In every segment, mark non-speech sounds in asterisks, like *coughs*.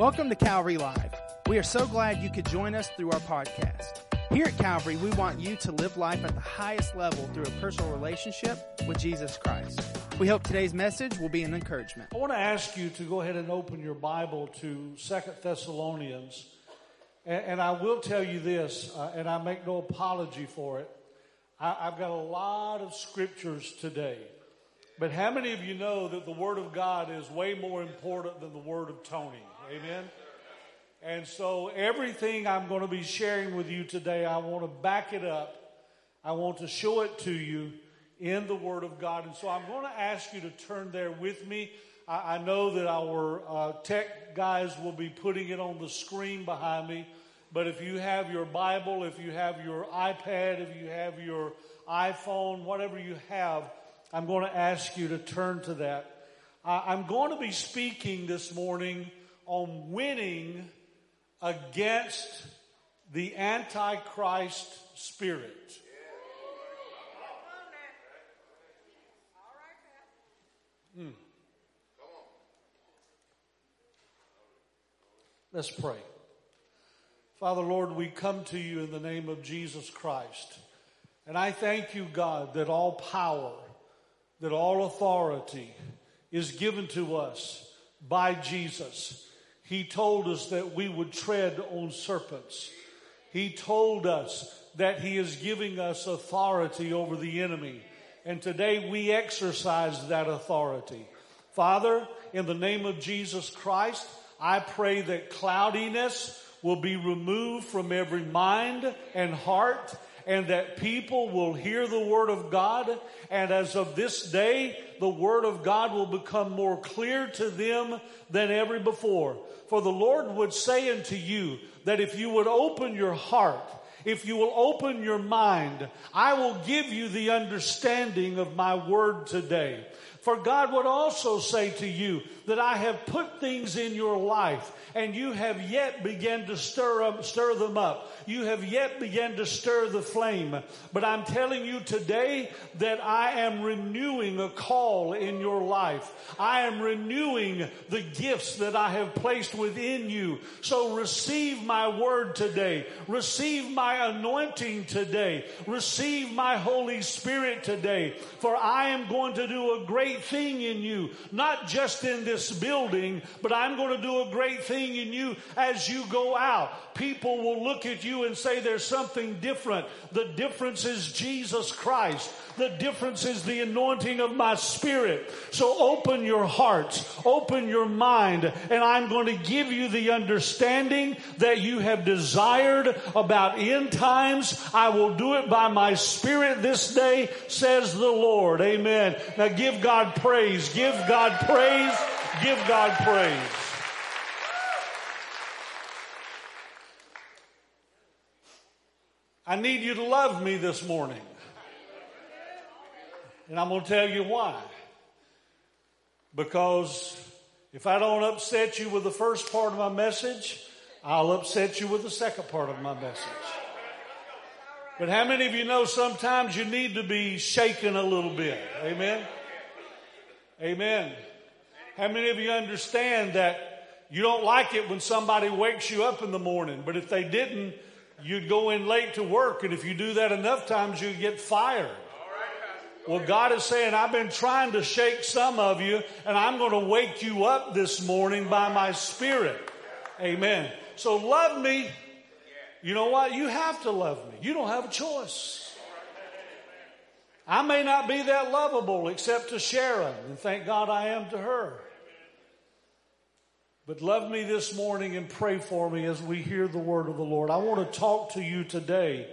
Welcome to Calvary Live. We are so glad you could join us through our podcast. Here at Calvary, we want you to live life at the highest level through a personal relationship with Jesus Christ. We hope today's message will be an encouragement. I want to ask you to go ahead and open your Bible to Second Thessalonians. And, I will tell you this, uh, and I make no apology for it. I've got a lot of scriptures today. But how many of you know that the Word of God is way more important than the Word of Tony? Amen? And so everything I'm going to be sharing with you today, I want to back it up. I want to show it to you in the Word of God. And so I'm going to ask you to turn there with me. I, I know that our uh, tech guys will be putting it on the screen behind me. But if you have your Bible, if you have your iPad, if you have your iPhone, whatever you have, I'm going to ask you to turn to that. I'm going to be speaking this morning on winning against the Antichrist spirit. Hmm. Let's pray. Father, Lord, we come to you in the name of Jesus Christ. And I thank you, God, that all power, that all authority is given to us by Jesus. He told us that we would tread on serpents. He told us that He is giving us authority over the enemy. And today we exercise that authority. Father, in the name of Jesus Christ, I pray that cloudiness will be removed from every mind and heart and that people will hear the word of God. And as of this day, the word of God will become more clear to them than ever before. For the Lord would say unto you that if you would open your heart, if you will open your mind, I will give you the understanding of my word today. For God would also say to you that I have put things in your life and you have yet begun to stir up, stir them up. You have yet begun to stir the flame. But I'm telling you today that I am renewing a call in your life. I am renewing the gifts that I have placed within you. So receive my word today. Receive my anointing today. Receive my Holy Spirit today. For I am going to do a great thing in you, not just in this building, but I'm going to do a great thing in you as you go out. People will look at you and say there's something different. The difference is Jesus Christ. The difference is the anointing of my spirit. So open your hearts, open your mind, and I'm going to give you the understanding that you have desired about end times. I will do it by my spirit this day, says the Lord. Amen. Now give God praise. Give God praise. Give God praise. I need you to love me this morning. And I'm going to tell you why. Because if I don't upset you with the first part of my message, I'll upset you with the second part of my message. But how many of you know sometimes you need to be shaken a little bit? Amen. Amen. How many of you understand that you don't like it when somebody wakes you up in the morning, but if they didn't, you'd go in late to work, and if you do that enough times, you get fired. Well, God is saying, I've been trying to shake some of you, and I'm going to wake you up this morning by my spirit. Amen. So love me. You know what? You have to love me. You don't have a choice. I may not be that lovable except to Sharon, and thank God I am to her. But love me this morning and pray for me as we hear the word of the Lord. I want to talk to you today,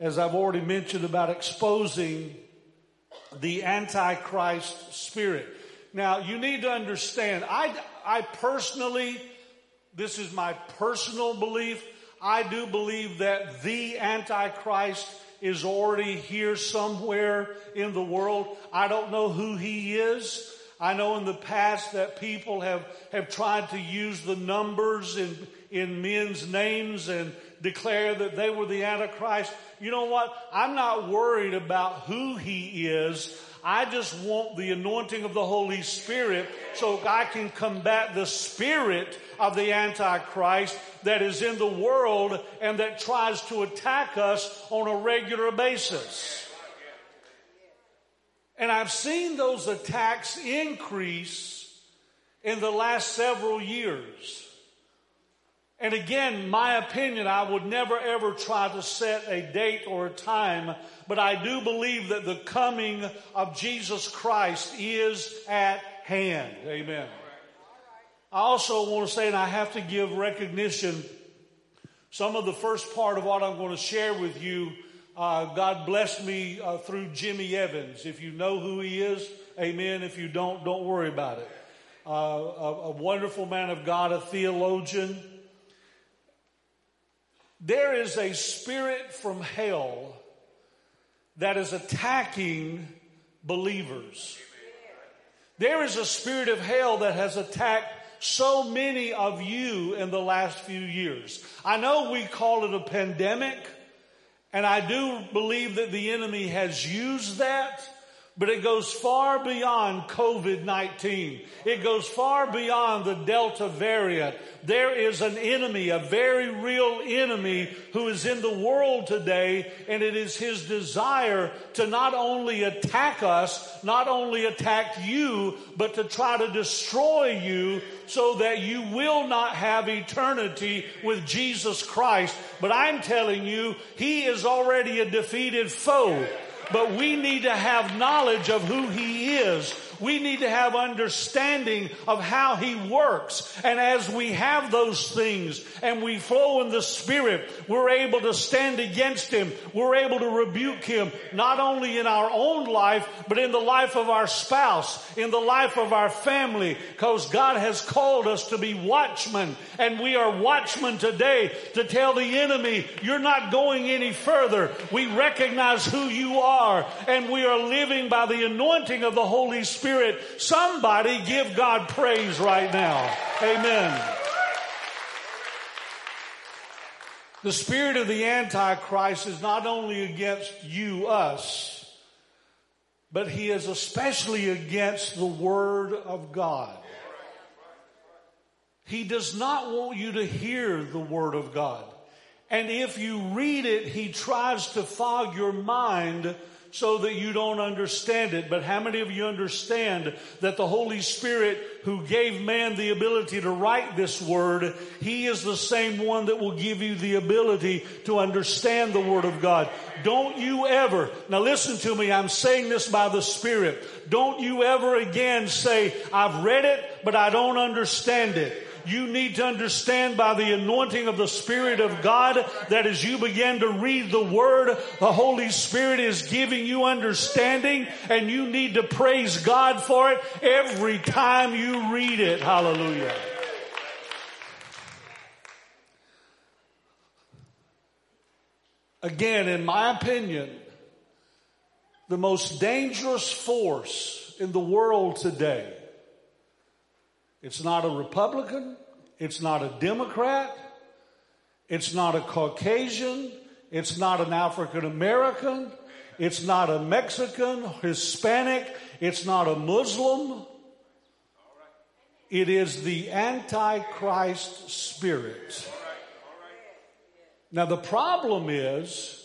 as I've already mentioned, about exposing the Antichrist spirit. Now, you need to understand, I, I personally, this is my personal belief, I do believe that the Antichrist is already here somewhere in the world. I don't know who he is. I know in the past that people have, have tried to use the numbers in, in men's names and declare that they were the Antichrist. You know what? I'm not worried about who he is. I just want the anointing of the Holy Spirit so I can combat the spirit of the Antichrist that is in the world and that tries to attack us on a regular basis. And I've seen those attacks increase in the last several years. And again, my opinion, I would never ever try to set a date or a time, but I do believe that the coming of Jesus Christ is at hand. Amen. I also want to say, and I have to give recognition, some of the first part of what I'm going to share with you, uh, God blessed me uh, through Jimmy Evans. If you know who he is, amen. If you don't, don't worry about it. Uh, a, a wonderful man of God, a theologian. There is a spirit from hell that is attacking believers. There is a spirit of hell that has attacked so many of you in the last few years. I know we call it a pandemic, and I do believe that the enemy has used that but it goes far beyond COVID-19. It goes far beyond the Delta variant. There is an enemy, a very real enemy who is in the world today and it is his desire to not only attack us, not only attack you, but to try to destroy you so that you will not have eternity with Jesus Christ. But I'm telling you, he is already a defeated foe but we need to have knowledge of who He is we need to have understanding of how He works. And as we have those things and we flow in the Spirit, we're able to stand against Him. We're able to rebuke Him, not only in our own life, but in the life of our spouse, in the life of our family, because God has called us to be watchmen. And we are watchmen today to tell the enemy, you're not going any further. We recognize who you are and we are living by the anointing of the Holy Spirit Spirit. Somebody give God praise right now. Amen. The spirit of the Antichrist is not only against you, us, but he is especially against the Word of God. He does not want you to hear the Word of God. And if you read it, he tries to fog your mind so that you don't understand it. But how many of you understand that the Holy Spirit who gave man the ability to write this word, He is the same one that will give you the ability to understand the Word of God. Don't you ever, now listen to me, I'm saying this by the Spirit. Don't you ever again say, I've read it, but I don't understand it you need to understand by the anointing of the Spirit of God that as you begin to read the Word, the Holy Spirit is giving you understanding and you need to praise God for it every time you read it. Hallelujah. Again, in my opinion, the most dangerous force in the world today it's not a Republican. It's not a Democrat. It's not a Caucasian. It's not an African American. It's not a Mexican, Hispanic. It's not a Muslim. It is the Antichrist spirit. Now the problem is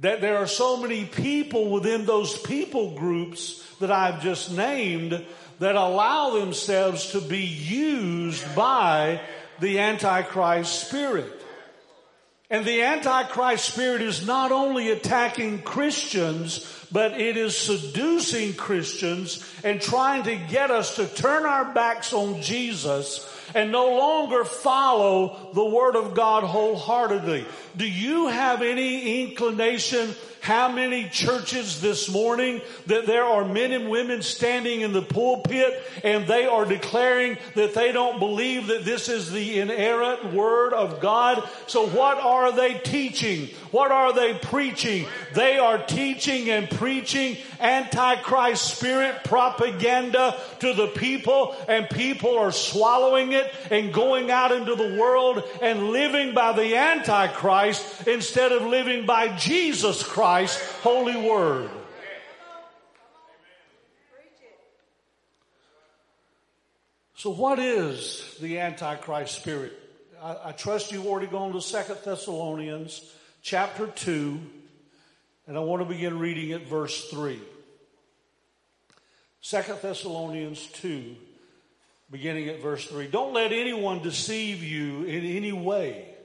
that there are so many people within those people groups that I've just named that allow themselves to be used by the Antichrist spirit. And the Antichrist spirit is not only attacking Christians, but it is seducing Christians and trying to get us to turn our backs on Jesus and no longer follow the Word of God wholeheartedly. Do you have any inclination how many churches this morning that there are men and women standing in the pulpit and they are declaring that they don't believe that this is the inerrant word of God. So what are they teaching? What are they preaching? They are teaching and preaching antichrist spirit propaganda to the people and people are swallowing it and going out into the world and living by the antichrist instead of living by Jesus Christ Christ's holy word. So, what is the Antichrist spirit? I, I trust you've already gone to Second Thessalonians chapter 2, and I want to begin reading at verse 3. Second Thessalonians 2, beginning at verse 3. Don't let anyone deceive you in any way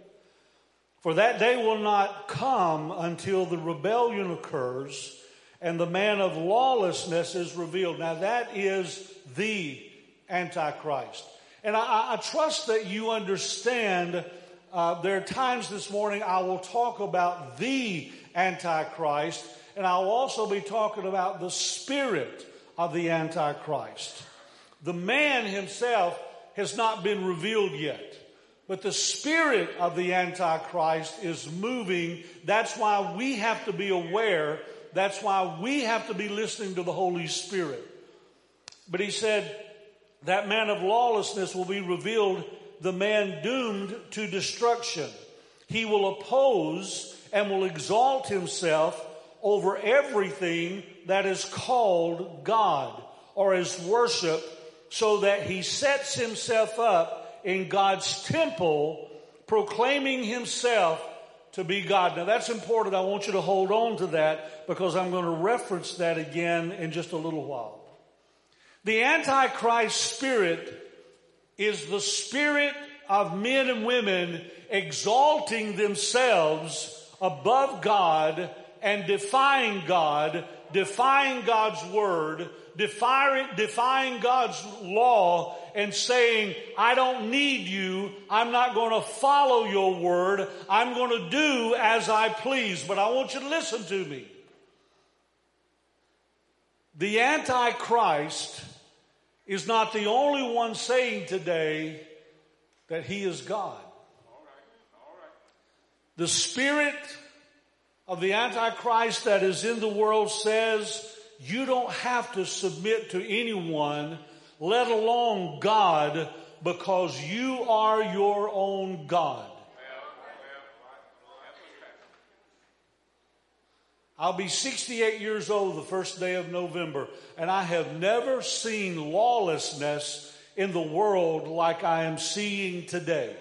for that day will not come until the rebellion occurs and the man of lawlessness is revealed. Now that is the Antichrist. And I, I trust that you understand uh, there are times this morning I will talk about the Antichrist, and I'll also be talking about the spirit of the Antichrist. The man himself has not been revealed yet. But the spirit of the Antichrist is moving. That's why we have to be aware. That's why we have to be listening to the Holy Spirit. But he said, that man of lawlessness will be revealed, the man doomed to destruction. He will oppose and will exalt himself over everything that is called God or is worship so that he sets himself up in God's temple proclaiming himself to be God. Now that's important. I want you to hold on to that because I'm going to reference that again in just a little while. The Antichrist spirit is the spirit of men and women exalting themselves above God and defying God, defying God's word, defying, defying God's law and saying, I don't need you. I'm not going to follow your word. I'm going to do as I please. But I want you to listen to me. The Antichrist is not the only one saying today that he is God. The spirit of the Antichrist that is in the world says you don't have to submit to anyone, let alone God, because you are your own God. I'll be 68 years old the first day of November, and I have never seen lawlessness in the world like I am seeing today.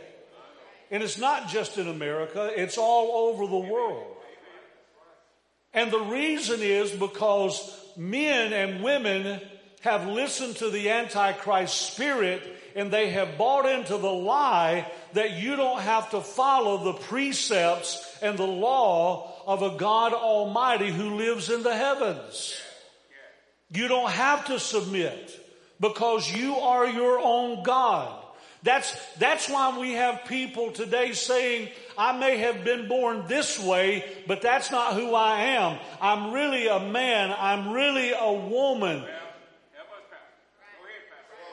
And it's not just in America, it's all over the world. And the reason is because men and women have listened to the Antichrist spirit and they have bought into the lie that you don't have to follow the precepts and the law of a God Almighty who lives in the heavens. You don't have to submit because you are your own God. That's, that's why we have people today saying, I may have been born this way, but that's not who I am. I'm really a man. I'm really a woman.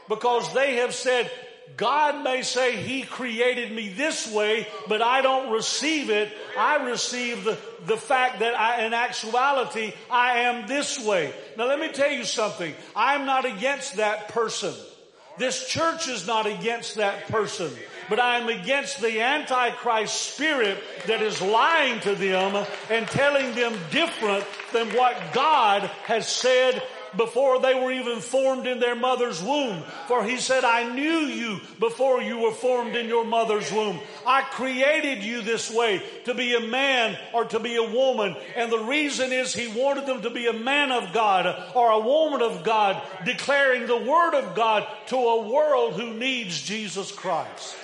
Because they have said, God may say He created me this way, but I don't receive it. I receive the, the fact that I, in actuality, I am this way. Now let me tell you something. I'm not against that person. This church is not against that person. But I am against the Antichrist spirit that is lying to them and telling them different than what God has said before they were even formed in their mother's womb. For he said, I knew you before you were formed in your mother's womb. I created you this way to be a man or to be a woman. And the reason is he wanted them to be a man of God or a woman of God, declaring the word of God to a world who needs Jesus Christ.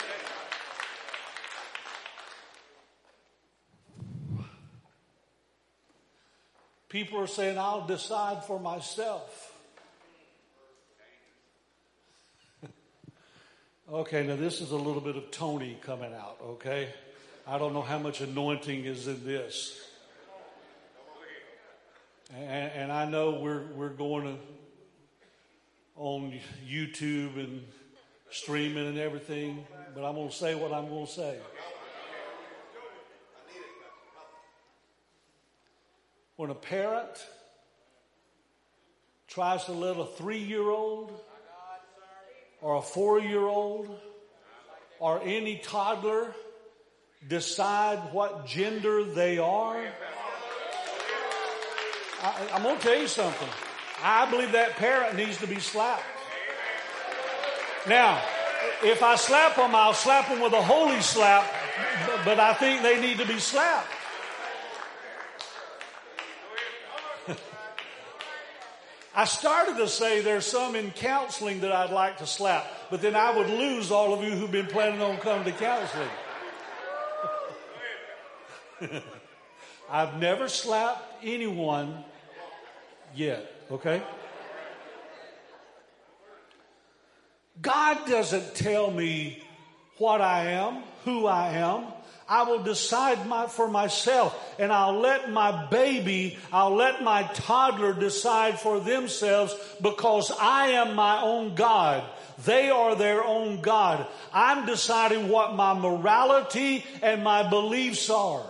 People are saying, I'll decide for myself. *laughs* okay, now this is a little bit of Tony coming out, okay? I don't know how much anointing is in this. And, and I know we're, we're going to on YouTube and streaming and everything, but I'm going to say what I'm going to say. When a parent tries to let a three year old or a four year old or any toddler decide what gender they are. I, am going to tell you something. I believe that parent needs to be slapped. Now, if I slap them, I'll slap them with a holy slap, but I think they need to be slapped. I started to say there's some in counseling that I'd like to slap, but then I would lose all of you who've been planning on coming to counseling. *laughs* I've never slapped anyone yet, okay? God doesn't tell me what I am, who I am. I will decide my, for myself and I'll let my baby, I'll let my toddler decide for themselves because I am my own God. They are their own God. I'm deciding what my morality and my beliefs are.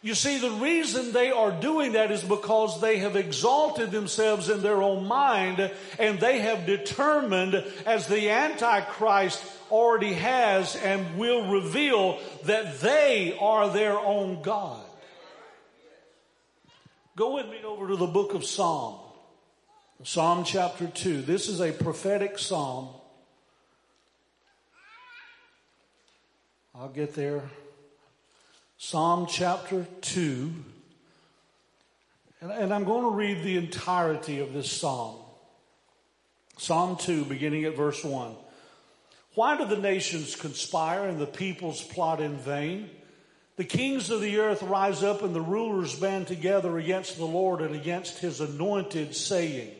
You see, the reason they are doing that is because they have exalted themselves in their own mind and they have determined, as the Antichrist already has and will reveal, that they are their own God. Go with me over to the book of Psalm. Psalm chapter 2. This is a prophetic psalm. I'll get there Psalm chapter 2. And, and, I'm going to read the entirety of this psalm. Psalm 2, beginning at verse 1. Why do the nations conspire and the peoples plot in vain? The kings of the earth rise up and the rulers band together against the Lord and against his anointed, saying,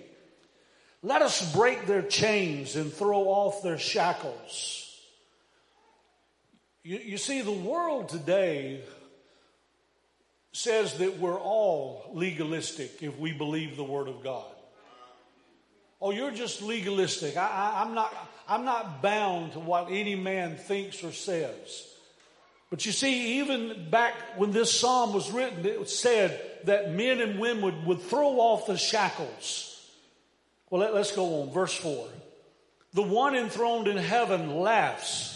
Let us break their chains and throw off their shackles. You, you see, the world today says that we're all legalistic if we believe the Word of God. Oh, you're just legalistic. I, am not, I'm not bound to what any man thinks or says. But you see, even back when this psalm was written, it said that men and women would, would throw off the shackles. Well, let, let's go on. Verse 4. The one enthroned in heaven laughs.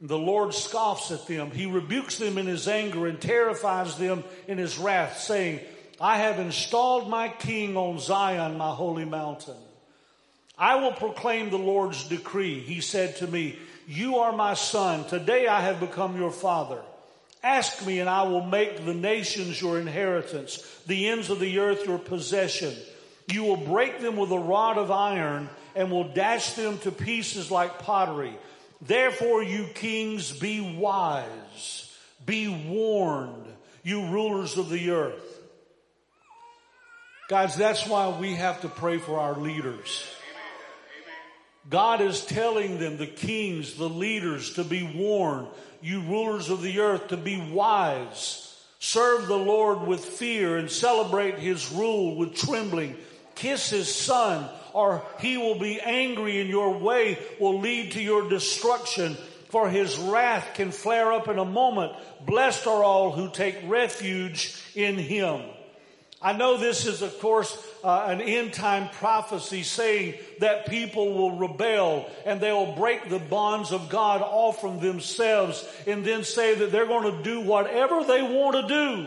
The Lord scoffs at them. He rebukes them in his anger and terrifies them in his wrath, saying, I have installed my king on Zion, my holy mountain. I will proclaim the Lord's decree. He said to me, You are my son. Today I have become your father. Ask me and I will make the nations your inheritance, the ends of the earth your possession. You will break them with a rod of iron and will dash them to pieces like pottery. Therefore, you kings, be wise, be warned, you rulers of the earth. Guys, that's why we have to pray for our leaders. God is telling them, the kings, the leaders, to be warned, you rulers of the earth, to be wise. Serve the Lord with fear and celebrate his rule with trembling. Kiss his son or he will be angry and your way will lead to your destruction. For his wrath can flare up in a moment. Blessed are all who take refuge in him. I know this is, of course, uh, an end time prophecy saying that people will rebel and they will break the bonds of God off from themselves and then say that they're going to do whatever they want to do.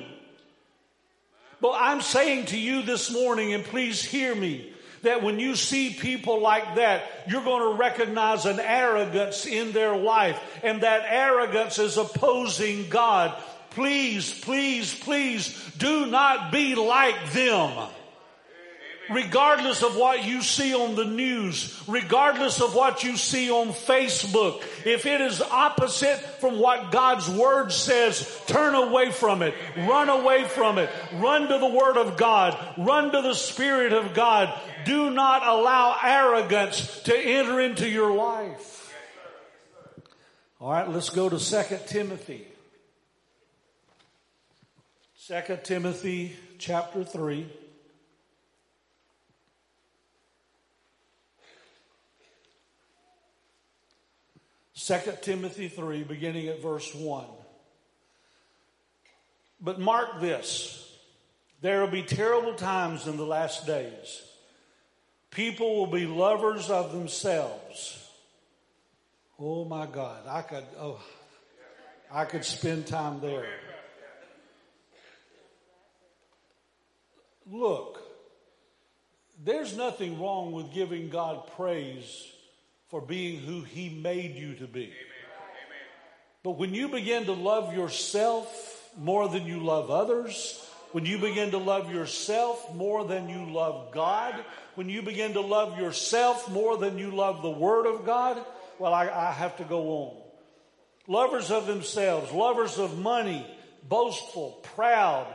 But I'm saying to you this morning, and please hear me, that when you see people like that, you're going to recognize an arrogance in their life. And that arrogance is opposing God. Please, please, please do not be like them regardless of what you see on the news, regardless of what you see on Facebook, if it is opposite from what God's word says, turn away from it, run away from it, run to the word of God, run to the spirit of God. Do not allow arrogance to enter into your life. All right, let's go to Second Timothy. Second Timothy chapter 3. 2 Timothy 3, beginning at verse 1. But mark this there will be terrible times in the last days. People will be lovers of themselves. Oh my God, I could, oh, I could spend time there. Look, there's nothing wrong with giving God praise for being who He made you to be. But when you begin to love yourself more than you love others, when you begin to love yourself more than you love God, when you begin to love yourself more than you love the Word of God, well, I, I have to go on. Lovers of themselves, lovers of money, boastful, proud,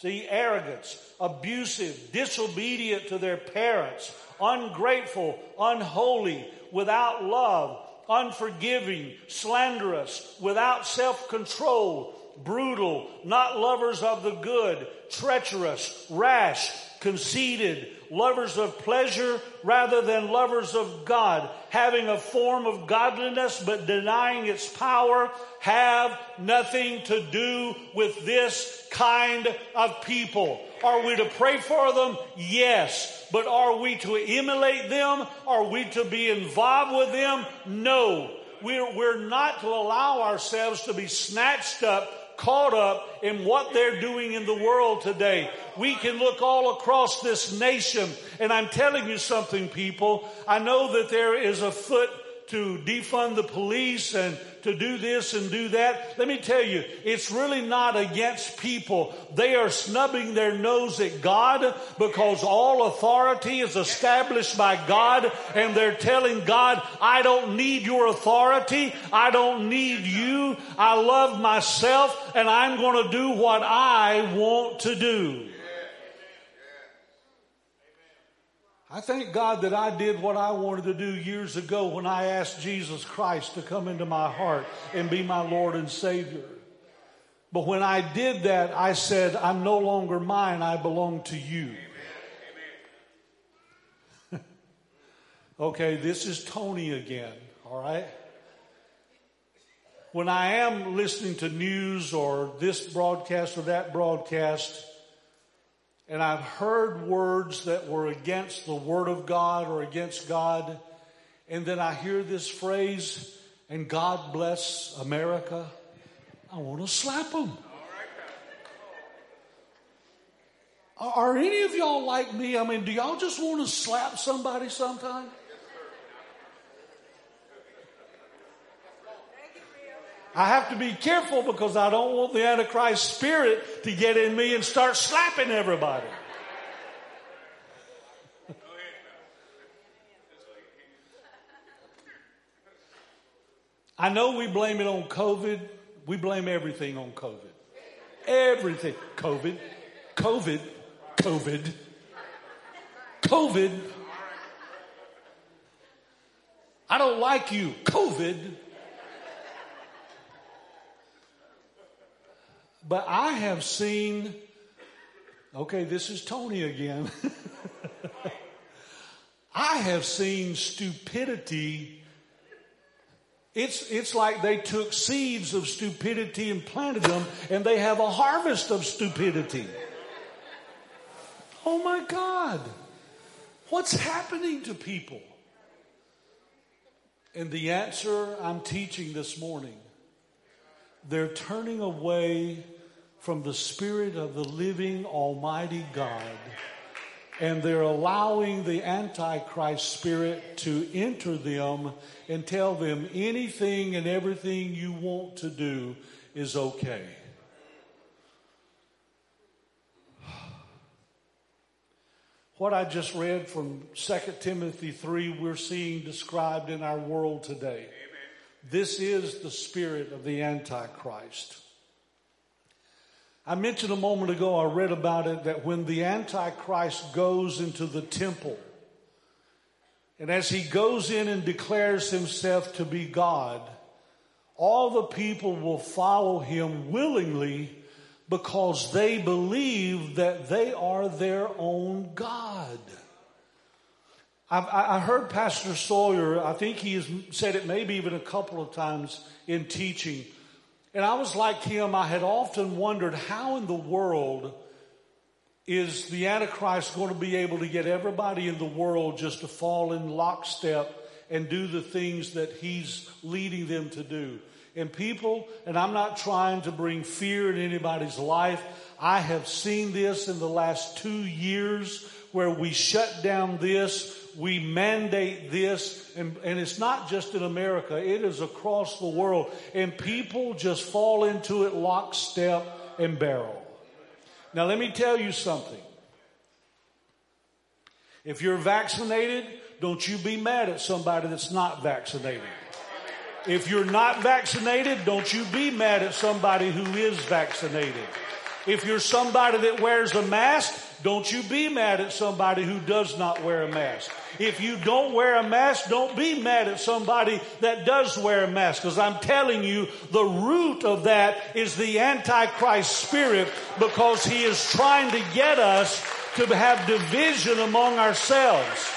see, arrogance, abusive, disobedient to their parents, ungrateful, unholy, without love, unforgiving, slanderous, without self control, brutal, not lovers of the good, treacherous, rash, conceited, lovers of pleasure rather than lovers of God, having a form of godliness but denying its power, have nothing to do with this kind of people. Are we to pray for them? Yes. But are we to emulate them? Are we to be involved with them? No. We're, we're not to allow ourselves to be snatched up caught up in what they're doing in the world today. We can look all across this nation and I'm telling you something people. I know that there is a foot to defund the police and to do this and do that. Let me tell you, it's really not against people. They are snubbing their nose at God because all authority is established by God and they're telling God, I don't need your authority. I don't need you. I love myself and I'm going to do what I want to do. I thank God that I did what I wanted to do years ago when I asked Jesus Christ to come into my heart and be my Lord and Savior. But when I did that, I said, I'm no longer mine, I belong to you. *laughs* okay, this is Tony again, all right? When I am listening to news or this broadcast or that broadcast, and I've heard words that were against the Word of God or against God, and then I hear this phrase, and God bless America, I want to slap them. Are any of y'all like me? I mean, do y'all just want to slap somebody sometime? I have to be careful because I don't want the Antichrist spirit to get in me and start slapping everybody. I know we blame it on COVID. We blame everything on COVID. Everything. COVID. COVID. COVID. COVID. I don't like you. COVID. But I have seen, okay, this is Tony again. *laughs* I have seen stupidity. It's, it's like they took seeds of stupidity and planted them and they have a harvest of stupidity. Oh my God. What's happening to people? And the answer I'm teaching this morning, they're turning away from the Spirit of the living Almighty God. And they're allowing the Antichrist spirit to enter them and tell them anything and everything you want to do is okay. What I just read from 2 Timothy 3, we're seeing described in our world today. Amen. This is the spirit of the Antichrist. I mentioned a moment ago, I read about it, that when the Antichrist goes into the temple, and as he goes in and declares himself to be God, all the people will follow him willingly because they believe that they are their own God. I've, I heard Pastor Sawyer, I think he has said it maybe even a couple of times in teaching and I was like him. I had often wondered how in the world is the Antichrist going to be able to get everybody in the world just to fall in lockstep and do the things that he's leading them to do. And people, and I'm not trying to bring fear in anybody's life. I have seen this in the last two years where we shut down this we mandate this, and, and it's not just in America, it is across the world. And people just fall into it lockstep and barrel. Now, let me tell you something. If you're vaccinated, don't you be mad at somebody that's not vaccinated. If you're not vaccinated, don't you be mad at somebody who is vaccinated. If you're somebody that wears a mask, don't you be mad at somebody who does not wear a mask. If you don't wear a mask, don't be mad at somebody that does wear a mask. Because I'm telling you, the root of that is the Antichrist spirit because he is trying to get us to have division among ourselves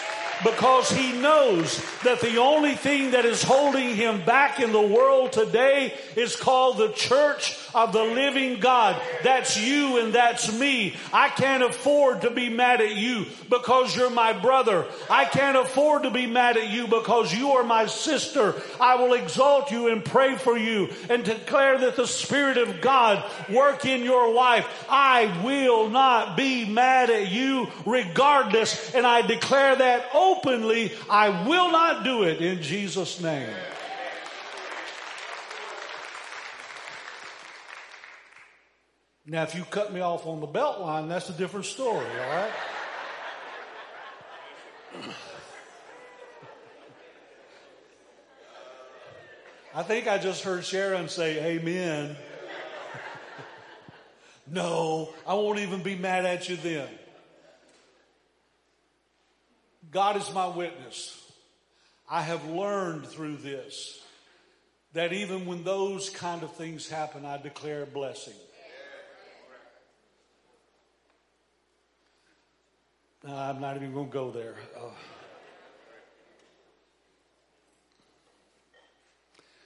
because he knows that the only thing that is holding him back in the world today is called the church of the living God. That's you and that's me. I can't afford to be mad at you because you're my brother. I can't afford to be mad at you because you are my sister. I will exalt you and pray for you and declare that the Spirit of God work in your life. I will not be mad at you regardless. And I declare that openly. I will not do it in Jesus' name. Now, if you cut me off on the belt line, that's a different story, all right? I think I just heard Sharon say amen. *laughs* no, I won't even be mad at you then. God is my witness. I have learned through this that even when those kind of things happen, I declare blessing. I'm not even going to go there. Uh,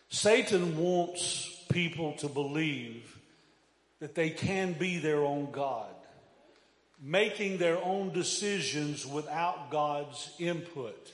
Satan wants people to believe that they can be their own God, making their own decisions without God's input.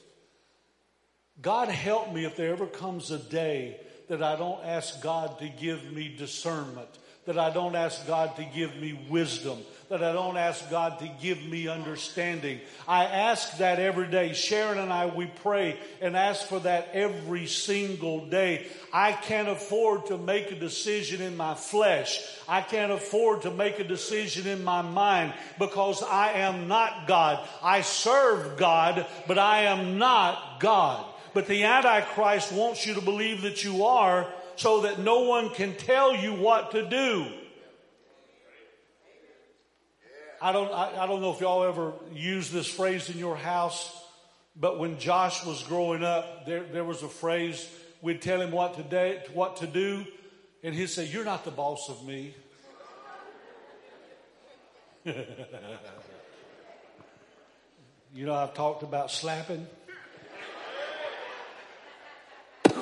God help me if there ever comes a day that I don't ask God to give me discernment, that I don't ask God to give me wisdom, that I don't ask God to give me understanding. I ask that every day. Sharon and I, we pray and ask for that every single day. I can't afford to make a decision in my flesh. I can't afford to make a decision in my mind because I am not God. I serve God, but I am not God. But the Antichrist wants you to believe that you are so that no one can tell you what to do. I don't, I, I don't know if y'all ever use this phrase in your house, but when Josh was growing up, there, there was a phrase, we'd tell him what to, do, what to do, and he'd say, You're not the boss of me. *laughs* you know, I've talked about slapping. *coughs*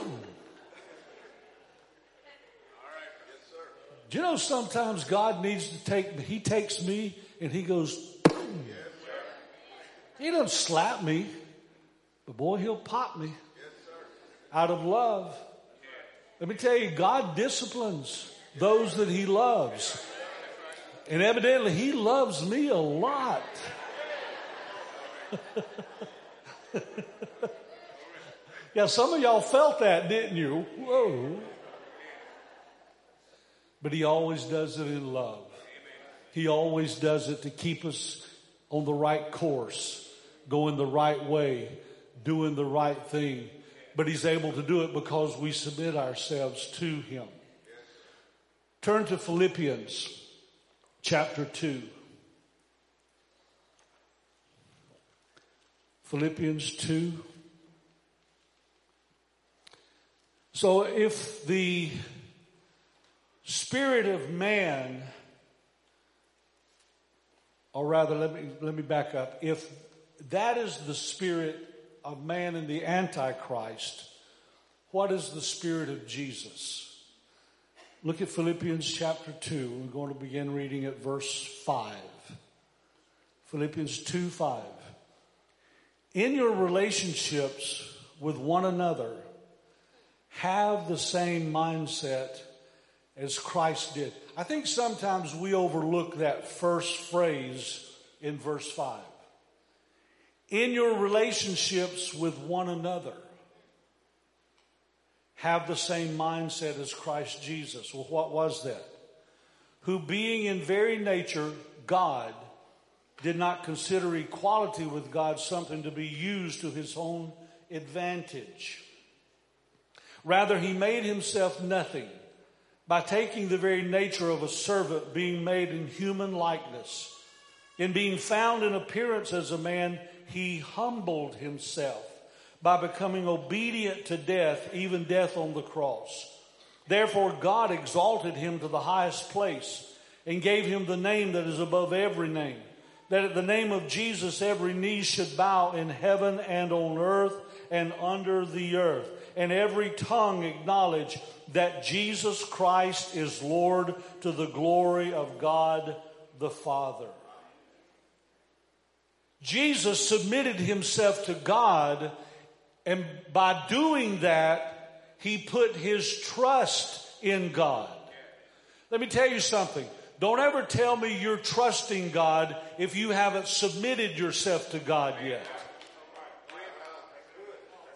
Do you know sometimes God needs to take, He takes me and he goes, Boom. he doesn't slap me, but boy, he'll pop me out of love. Let me tell you, God disciplines those that he loves. And evidently he loves me a lot. *laughs* yeah, some of y'all felt that, didn't you? Whoa. But he always does it in love. He always does it to keep us on the right course, going the right way, doing the right thing. But He's able to do it because we submit ourselves to Him. Turn to Philippians chapter 2. Philippians 2. So if the spirit of man or rather, let me, let me back up. If that is the spirit of man in the Antichrist, what is the spirit of Jesus? Look at Philippians chapter 2. We're going to begin reading at verse 5. Philippians 2 5. In your relationships with one another, have the same mindset as Christ did. I think sometimes we overlook that first phrase in verse 5. in your relationships with one another, have the same mindset as Christ Jesus. Well, what was that? Who being in very nature God, did not consider equality with God something to be used to his own advantage. Rather, he made himself nothing by taking the very nature of a servant, being made in human likeness. In being found in appearance as a man, he humbled himself by becoming obedient to death, even death on the cross. Therefore, God exalted him to the highest place and gave him the name that is above every name. That at the name of Jesus, every knee should bow in heaven and on earth and under the earth, and every tongue acknowledge that Jesus Christ is Lord to the glory of God the Father. Jesus submitted himself to God, and by doing that, he put his trust in God. Let me tell you something. Don't ever tell me you're trusting God if you haven't submitted yourself to God yet.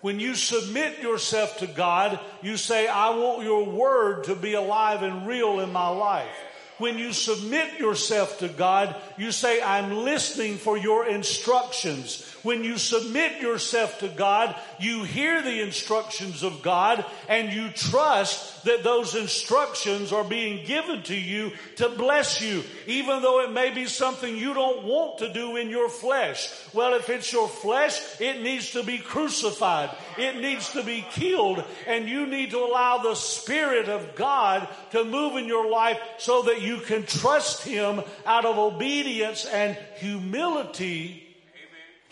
When you submit yourself to God, you say, I want your word to be alive and real in my life. When you submit yourself to God, you say, I'm listening for your instructions. When you submit yourself to God, you hear the instructions of God and you trust that those instructions are being given to you to bless you, even though it may be something you don't want to do in your flesh. Well, if it's your flesh, it needs to be crucified. It needs to be killed and you need to allow the Spirit of God to move in your life so that you can trust Him out of obedience and humility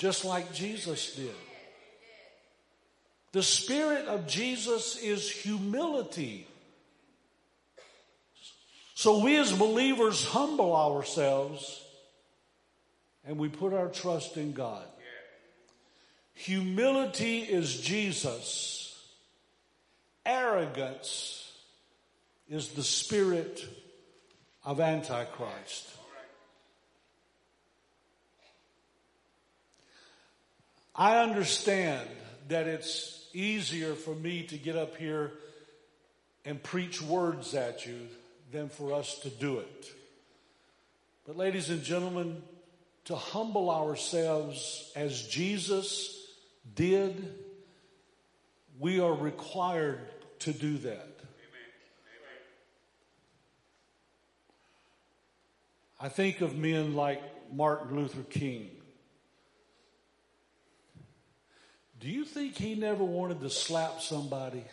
just like Jesus did. The Spirit of Jesus is humility. So we as believers humble ourselves and we put our trust in God. Humility is Jesus. Arrogance is the spirit of Antichrist. I understand that it's easier for me to get up here and preach words at you than for us to do it. But ladies and gentlemen, to humble ourselves as Jesus did, we are required to do that. I think of men like Martin Luther King. Do you think he never wanted to slap somebody?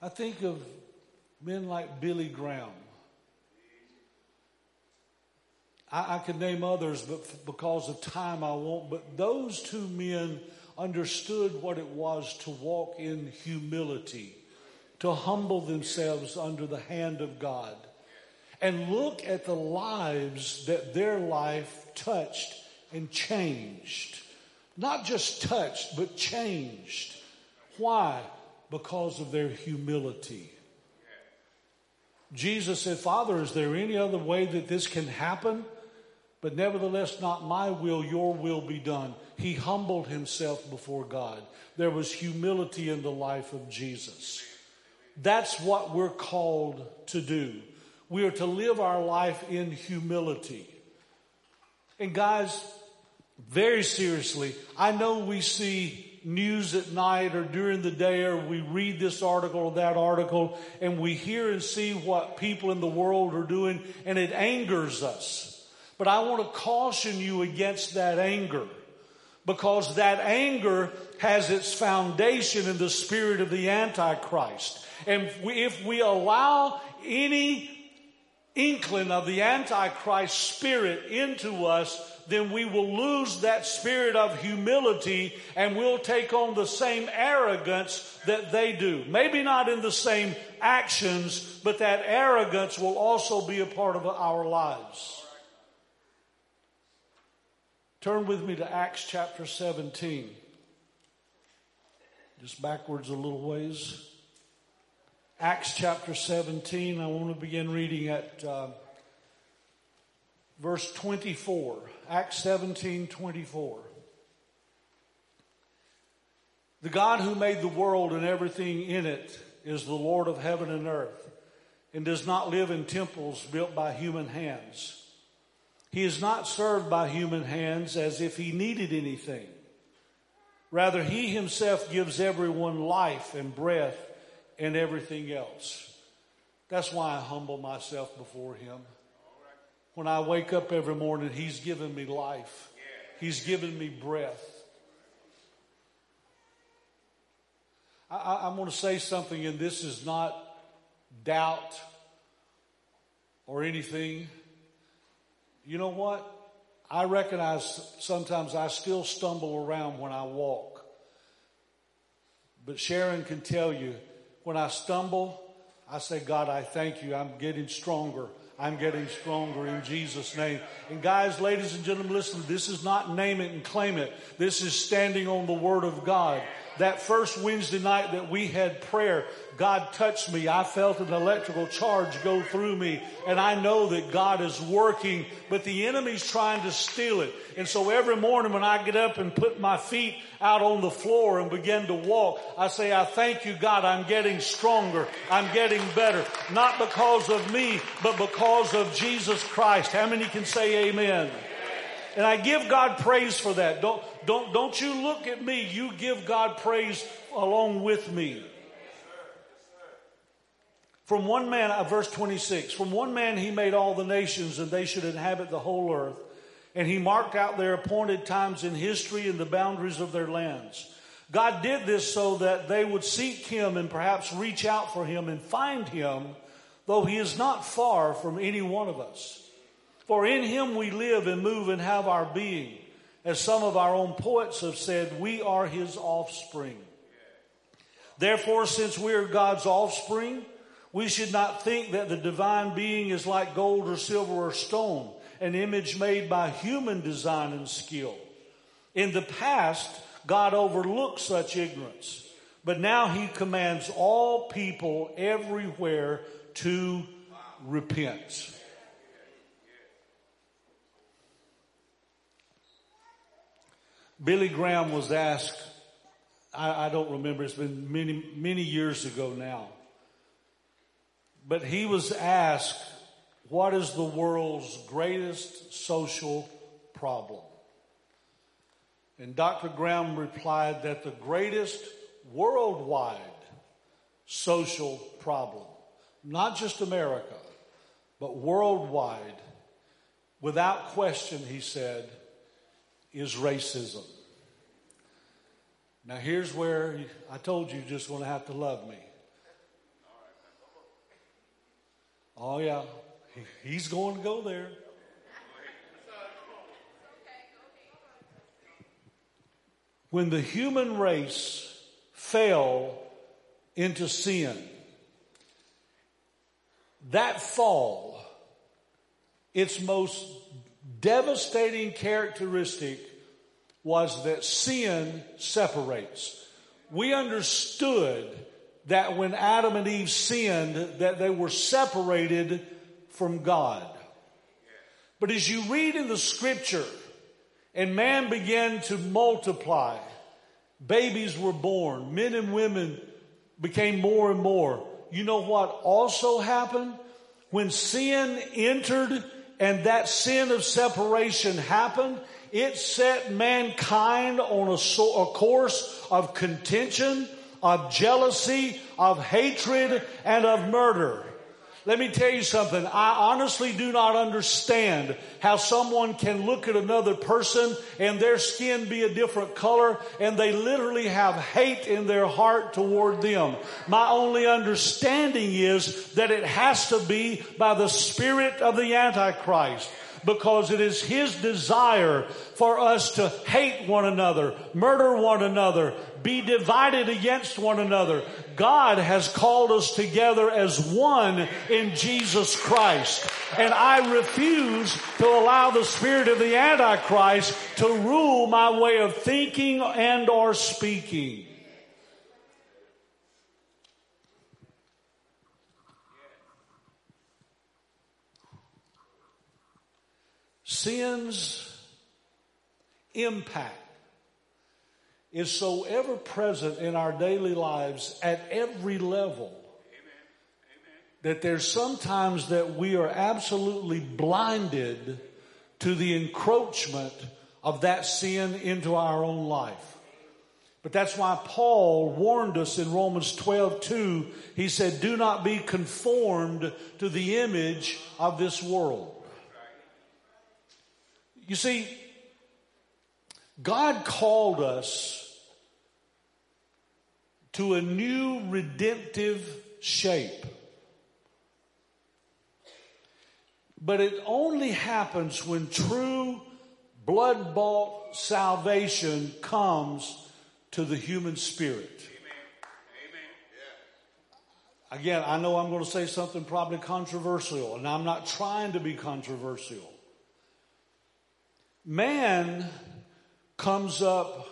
I think of men like Billy Graham. I, I could name others, but f- because of time I won't. But those two men understood what it was to walk in humility, to humble themselves under the hand of God, and look at the lives that their life touched and changed. Not just touched, but changed. Why? Because of their humility. Jesus said, Father, is there any other way that this can happen? But nevertheless, not my will, your will be done. He humbled himself before God. There was humility in the life of Jesus. That's what we're called to do. We are to live our life in humility. And guys, very seriously, I know we see news at night or during the day or we read this article or that article and we hear and see what people in the world are doing and it angers us. But I want to caution you against that anger because that anger has its foundation in the spirit of the Antichrist. And if we, allow any inkling of the Antichrist spirit into us, then we will lose that spirit of humility and we'll take on the same arrogance that they do. Maybe not in the same actions, but that arrogance will also be a part of our lives. Turn with me to Acts chapter 17. Just backwards a little ways. Acts chapter 17. I want to begin reading at uh, verse 24. Acts 17 24. The God who made the world and everything in it is the Lord of heaven and earth and does not live in temples built by human hands. He is not served by human hands as if he needed anything. Rather, he himself gives everyone life and breath and everything else. That's why I humble myself before him. When I wake up every morning, he's given me life. He's given me breath. I, am going to say something, and this is not doubt or anything. You know what? I recognize sometimes I still stumble around when I walk. But Sharon can tell you, when I stumble, I say, God, I thank you. I'm getting stronger. I'm getting stronger in Jesus' name. And guys, ladies and gentlemen, listen, this is not name it and claim it. This is standing on the Word of God that first Wednesday night that we had prayer, God touched me. I felt an electrical charge go through me and I know that God is working, but the enemy's trying to steal it. And so every morning when I get up and put my feet out on the floor and begin to walk, I say, I thank you God, I'm getting stronger. I'm getting better. Not because of me, but because of Jesus Christ. How many can say amen? And I give God praise for that. Don't, don't, don't you look at me. You give God praise along with me. From one man, uh, verse 26, from one man he made all the nations and they should inhabit the whole earth. And he marked out their appointed times in history and the boundaries of their lands. God did this so that they would seek him and perhaps reach out for him and find him, though he is not far from any one of us. For in him we live and move and have our being. As some of our own poets have said, we are his offspring. Therefore, since we are God's offspring, we should not think that the divine being is like gold or silver or stone, an image made by human design and skill. In the past, God overlooked such ignorance, but now he commands all people everywhere to repent. Billy Graham was asked, I, I, don't remember, it's been many, many years ago now. But he was asked, what is the world's greatest social problem? And Dr. Graham replied that the greatest worldwide social problem, not just America, but worldwide, without question, he said, is racism. Now, here's where I told you you're just going to have to love me. Oh, yeah, he's going to go there. When the human race fell into sin, that fall, its most devastating characteristic was that sin separates. We understood that when Adam and Eve sinned, that they were separated from God. But as you read in the scripture, and man began to multiply, babies were born, men and women became more and more. You know what also happened? When sin entered and that sin of separation happened, it set mankind on a, so, a course of contention, of jealousy, of hatred, and of murder. Let me tell you something. I honestly do not understand how someone can look at another person and their skin be a different color and they literally have hate in their heart toward them. My only understanding is that it has to be by the spirit of the Antichrist because it is His desire for us to hate one another, murder one another, be divided against one another. God has called us together as one in Jesus Christ. And I refuse to allow the spirit of the Antichrist to rule my way of thinking and or speaking. sin's impact is so ever present in our daily lives at every level that there's sometimes that we are absolutely blinded to the encroachment of that sin into our own life. But that's why Paul warned us in Romans 12, 2. He said, do not be conformed to the image of this world. You see, God called us to a new redemptive shape. But it only happens when true blood bought salvation comes to the human spirit. Again, I know I'm going to say something probably controversial, and I'm not trying to be controversial. Man comes up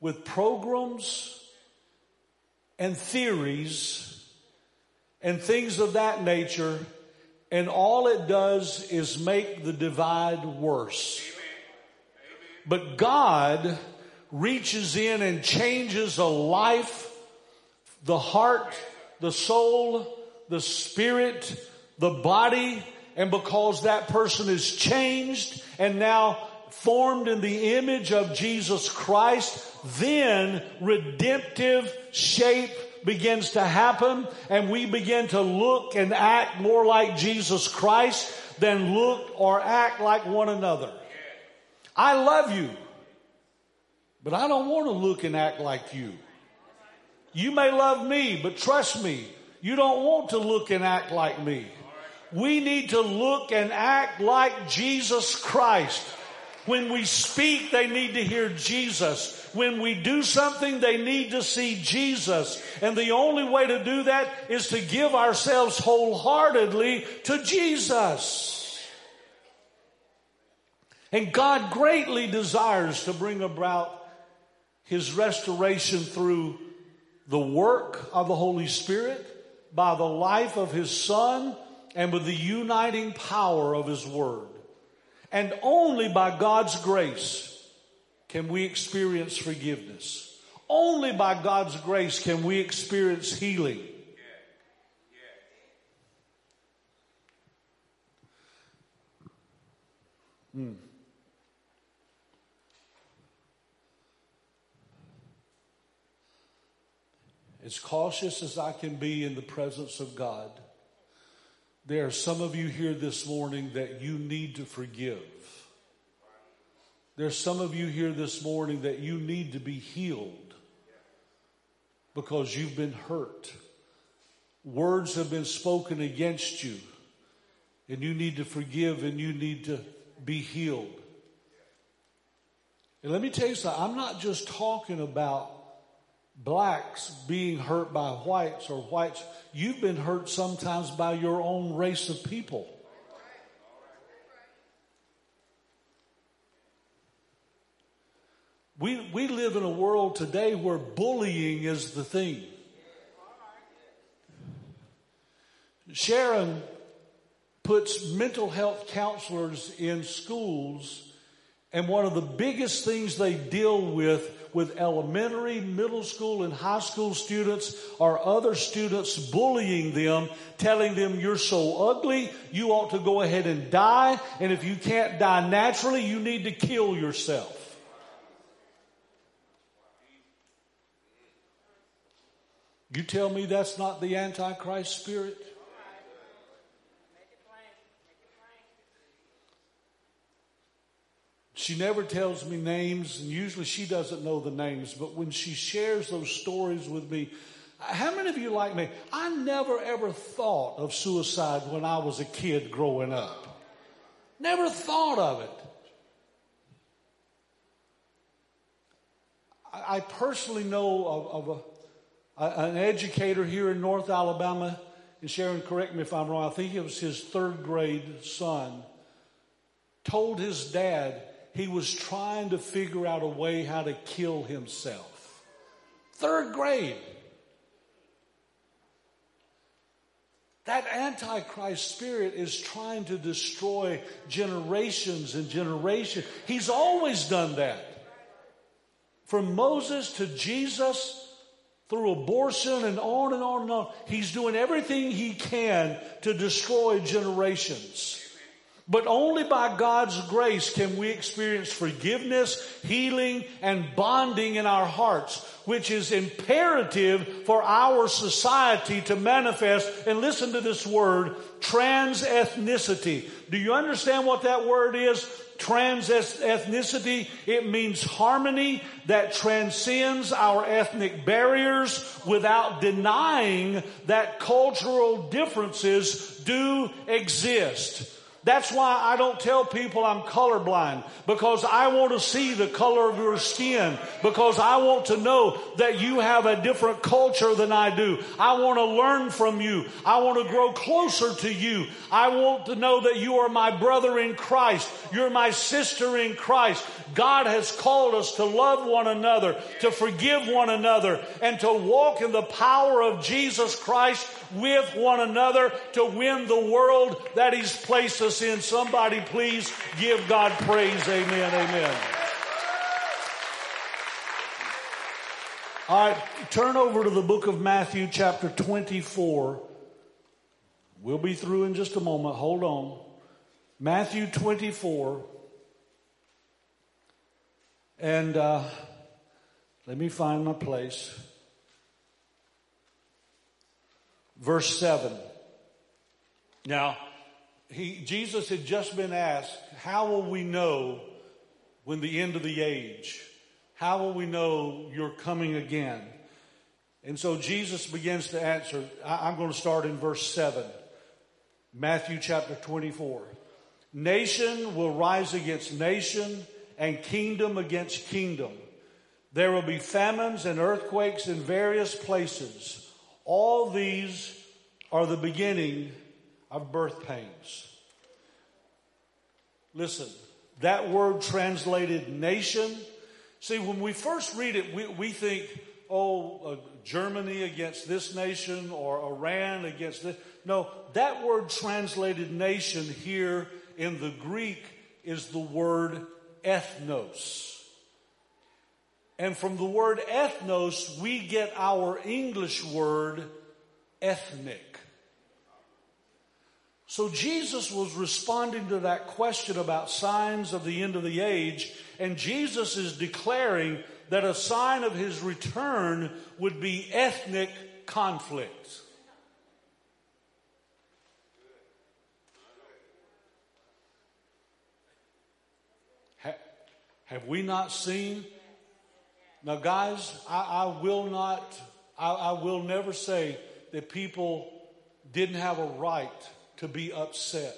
with programs and theories and things of that nature, and all it does is make the divide worse. But God reaches in and changes a life, the heart, the soul, the spirit, the body, and because that person is changed and now formed in the image of Jesus Christ, then redemptive shape begins to happen and we begin to look and act more like Jesus Christ than look or act like one another. I love you, but I don't want to look and act like you. You may love me, but trust me, you don't want to look and act like me. We need to look and act like Jesus Christ. When we speak, they need to hear Jesus. When we do something, they need to see Jesus. And the only way to do that is to give ourselves wholeheartedly to Jesus. And God greatly desires to bring about His restoration through the work of the Holy Spirit, by the life of His Son, and with the uniting power of His Word. And only by God's grace can we experience forgiveness. Only by God's grace can we experience healing. Hmm. As cautious as I can be in the presence of God, there are some of you here this morning that you need to forgive. There's some of you here this morning that you need to be healed because you've been hurt. Words have been spoken against you and you need to forgive and you need to be healed. And let me tell you something. I'm not just talking about blacks being hurt by whites or whites, you've been hurt sometimes by your own race of people. We, we live in a world today where bullying is the thing. Sharon puts mental health counselors in schools and one of the biggest things they deal with with elementary, middle school, and high school students are other students bullying them, telling them you're so ugly, you ought to go ahead and die, and if you can't die naturally, you need to kill yourself. You tell me that's not the Antichrist spirit? She never tells me names, and usually she doesn't know the names, but when she shares those stories with me, how many of you like me? I never ever thought of suicide when I was a kid growing up. Never thought of it. I personally know of, of a, an educator here in North Alabama, and Sharon, correct me if I'm wrong, I think it was his third grade son, told his dad, he was trying to figure out a way how to kill himself. Third grade. That Antichrist spirit is trying to destroy generations and generations. He's always done that. From Moses to Jesus, through abortion and on and on and on. He's doing everything he can to destroy generations. But only by God's grace can we experience forgiveness, healing, and bonding in our hearts, which is imperative for our society to manifest. And listen to this word, trans ethnicity. Do you understand what that word is? Trans ethnicity, it means harmony that transcends our ethnic barriers without denying that cultural differences do exist. That's why I don't tell people I'm colorblind because I want to see the color of your skin because I want to know that you have a different culture than I do. I want to learn from you. I want to grow closer to you. I want to know that you are my brother in Christ. You're my sister in Christ. God has called us to love one another, to forgive one another, and to walk in the power of Jesus Christ with one another to win the world that He's placed us in. Somebody please give God praise. Amen. Amen. All right, turn over to the book of Matthew, chapter 24. We'll be through in just a moment. Hold on. Matthew 24. And uh, let me find my place. verse 7. Now, he, Jesus had just been asked, how will we know when the end of the age? How will we know you're coming again? And so Jesus begins to answer. I, I'm going to start in verse 7. Matthew chapter 24. Nation will rise against nation and kingdom against kingdom. There will be famines and earthquakes in various places. All these are the beginning of birth pains. Listen, that word translated nation. See, when we first read it, we, we think, oh, uh, Germany against this nation or Iran against this. No, that word translated nation here in the Greek is the word ethnos. And from the word ethnos, we get our English word ethnic. So Jesus was responding to that question about signs of the end of the age, and Jesus is declaring that a sign of his return would be ethnic conflict. have we not seen now, guys, I, I will not, I, I will never say that people didn't have a right to be upset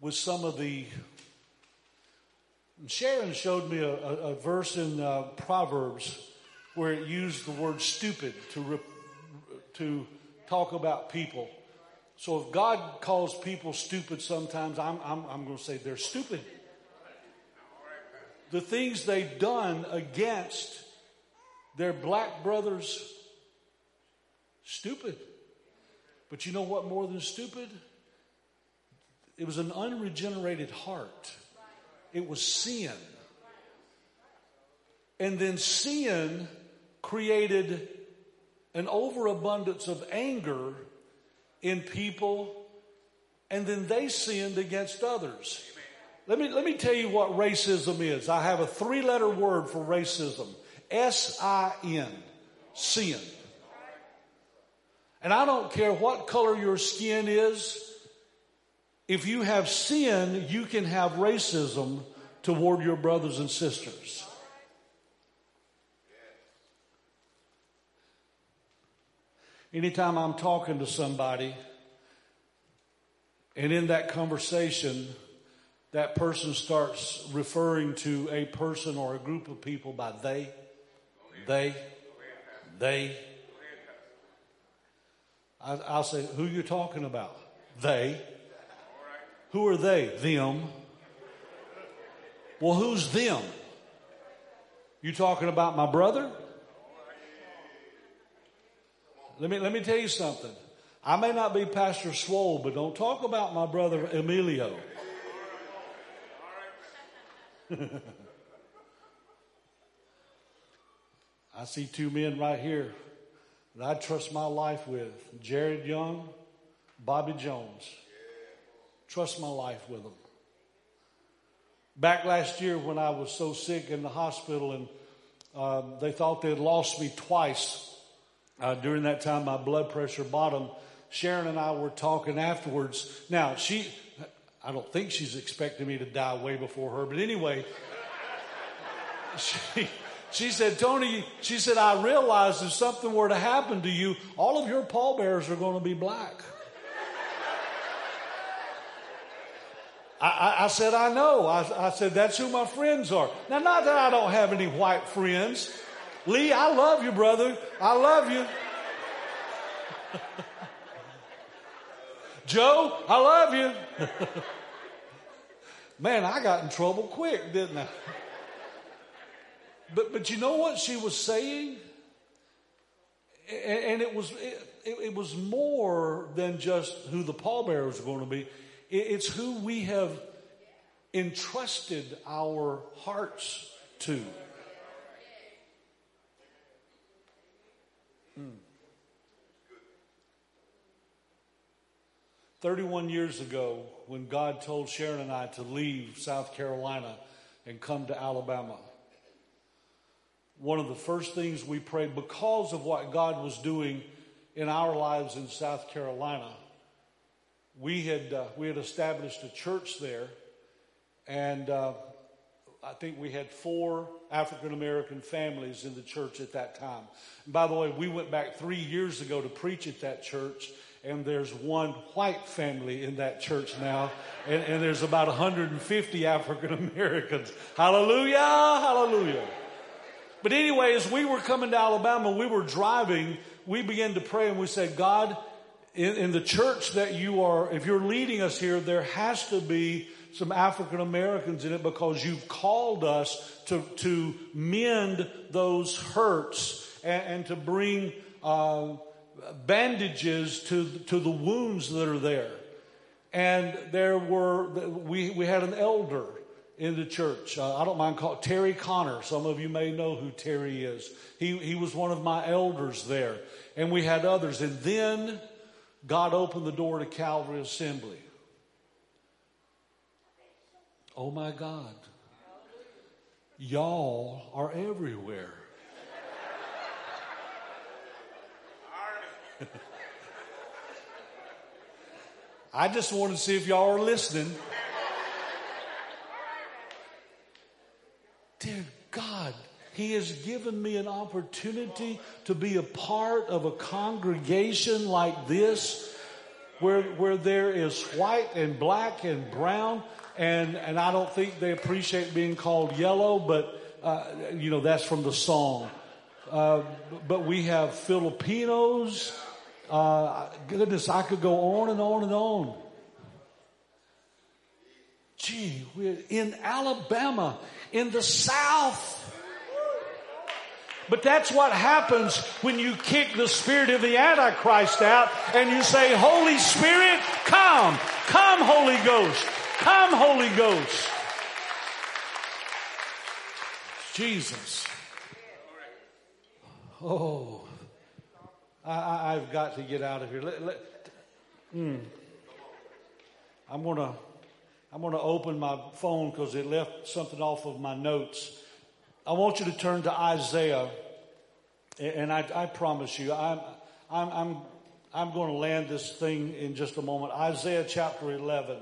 with some of the. Sharon showed me a, a, a verse in uh, Proverbs where it used the word stupid to, re, to talk about people. So if God calls people stupid sometimes, I'm, I'm, I'm going to say they're stupid the things they've done against their black brothers stupid. But you know what more than stupid? It was an unregenerated heart. It was sin. And then sin created an overabundance of anger in people, and then they sinned against others. Let me, let me tell you what racism is. I have a three letter word for racism. S-I-N. Sin. And I don't care what color your skin is. If you have sin, you can have racism toward your brothers and sisters. Anytime I'm talking to somebody and in that conversation, that person starts referring to a person or a group of people by they, they, they. I, will say, who you talking about? They. Who are they? Them. Well, who's them? You talking about my brother? Let me, let me tell you something. I may not be Pastor Swole, but don't talk about my brother Emilio. *laughs* I see two men right here that I trust my life with Jared Young, Bobby Jones. Trust my life with them. Back last year when I was so sick in the hospital and um, they thought they had lost me twice. Uh, during that time, my blood pressure bottomed. Sharon and I were talking afterwards. Now, she, I don't think she's expecting me to die way before her, but anyway, *laughs* she, she said, Tony, she said, I realized if something were to happen to you, all of your pallbearers are going to be black. I, I, I, said, I know. I, I said, that's who my friends are. Now, not that I don't have any white friends. Lee, I love you, brother. I love you. *laughs* Joe, I love you. *laughs* Man, I got in trouble quick, didn't I? But, but you know what she was saying? And, it was, it, it, was more than just who the pallbearers are going to be. It's who we have entrusted our hearts to. Mm. 31 years ago, when God told Sharon and I to leave South Carolina and come to Alabama, one of the first things we prayed because of what God was doing in our lives in South Carolina we had uh, we had established a church there, and uh, I think we had four African American families in the church at that time. And by the way, we went back three years ago to preach at that church, and there's one white family in that church now, and, and there's about 150 African Americans. Hallelujah! Hallelujah! But anyway, as we were coming to Alabama, we were driving. We began to pray, and we said, God in, in the church that you are, if you're leading us here, there has to be some African Americans in it because you've called us to, to mend those hurts and, and to bring uh, bandages to, to the wounds that are there. And there were, we, we had an elder in the church. Uh, I don't mind calling Terry Connor. Some of you may know who Terry is. He, he was one of my elders there. And we had others. And then God opened the door to Calvary Assembly. Oh my God. Y'all are everywhere. *laughs* I just wanted to see if y'all are listening. Dear God, He has given me an opportunity to be a part of a congregation like this where, where there is white and black and brown and, and I don't think they appreciate being called yellow, but, uh, you know, that's from the song. Uh, but we have Filipinos. Uh, goodness, I could go on and on and on. Gee, we're in Alabama, in the South. But that's what happens when you kick the spirit of the Antichrist out and you say, Holy Spirit, come. Come, Holy Ghost. Come, Holy Ghost. Jesus. Oh, I, have got to get out of here. Let, let, mm. I'm gonna, I'm gonna open my phone because it left something off of my notes. I want you to turn to Isaiah, and I, I promise you, I'm, I'm, I'm, I'm going to land this thing in just a moment. Isaiah chapter 11.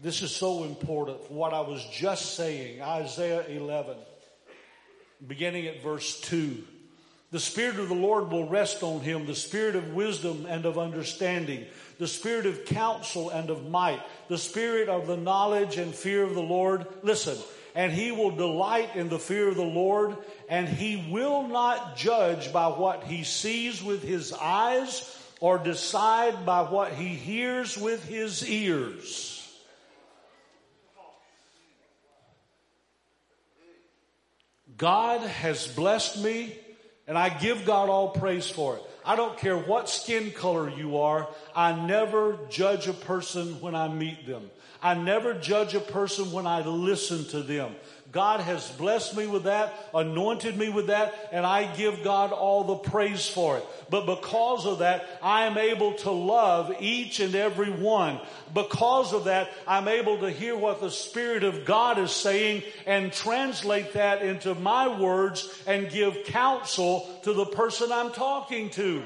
This is so important for what I was just saying. Isaiah 11, beginning at verse 2. The Spirit of the Lord will rest on him, the Spirit of wisdom and of understanding, the Spirit of counsel and of might, the Spirit of the knowledge and fear of the Lord. Listen, and he will delight in the fear of the Lord, and he will not judge by what he sees with his eyes or decide by what he hears with his ears. God has blessed me, and I give God all praise for it. I don't care what skin color you are. I never judge a person when I meet them. I never judge a person when I listen to them. God has blessed me with that, anointed me with that, and I give God all the praise for it. But because of that, I am able to love each and every one. Because of that, I'm able to hear what the Spirit of God is saying and translate that into my words and give counsel to the person I'm talking to.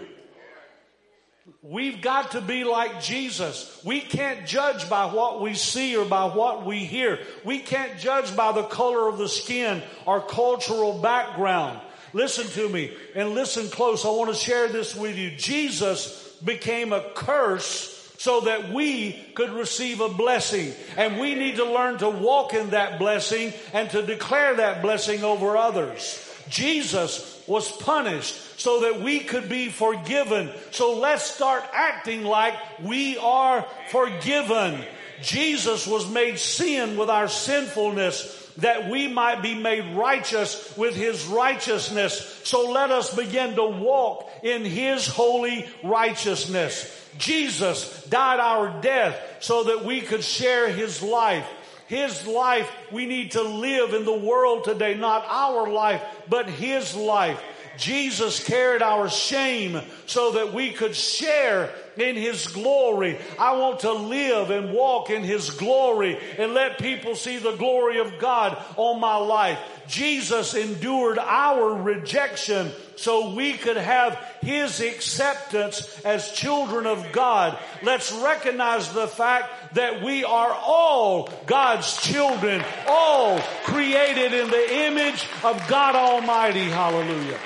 We've got to be like Jesus. We can't judge by what we see or by what we hear. We can't judge by the color of the skin or cultural background. Listen to me and listen close. I want to share this with you. Jesus became a curse so that we could receive a blessing. And we need to learn to walk in that blessing and to declare that blessing over others. Jesus was punished so that we could be forgiven. So let's start acting like we are forgiven. Jesus was made sin with our sinfulness that we might be made righteous with his righteousness. So let us begin to walk in his holy righteousness. Jesus died our death so that we could share his life. His life we need to live in the world today, not our life, but His life. Jesus carried our shame so that we could share in His glory. I want to live and walk in His glory and let people see the glory of God on my life. Jesus endured our rejection so we could have His acceptance as children of God. Let's recognize the fact that we are all God's children, all created in the image of God Almighty. Hallelujah.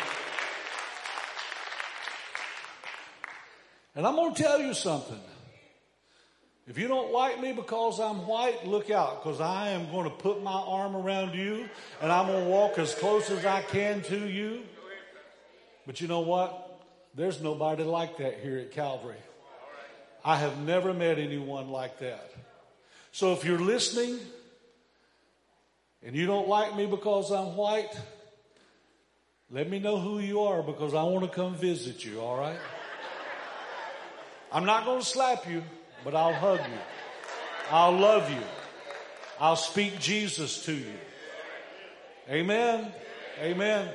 And I'm going to tell you something. If you don't like me because I'm white, look out because I am going to put my arm around you and I'm going to walk as close as I can to you. But you know what? There's nobody like that here at Calvary. I have never met anyone like that. So if you're listening and you don't like me because I'm white, let me know who you are because I want to come visit you, all right? I'm not going to slap you but I'll hug you. I'll love you. I'll speak Jesus to you. Amen. Amen.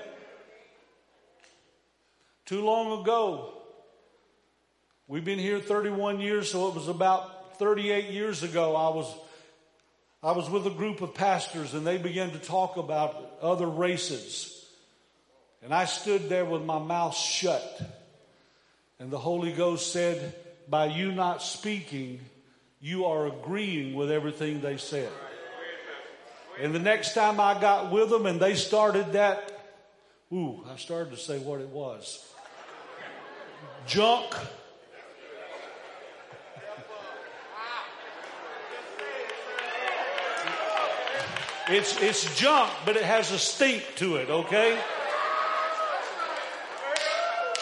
Too long ago, we've been here 31 years, so it was about 38 years ago. I was, I was with a group of pastors and they began to talk about other races. And I stood there with my mouth shut. And the Holy Ghost said, by you not speaking, you are agreeing with everything they said. And the next time I got with them and they started that, ooh, I started to say what it was. Junk. It's, it's junk, but it has a stink to it, okay?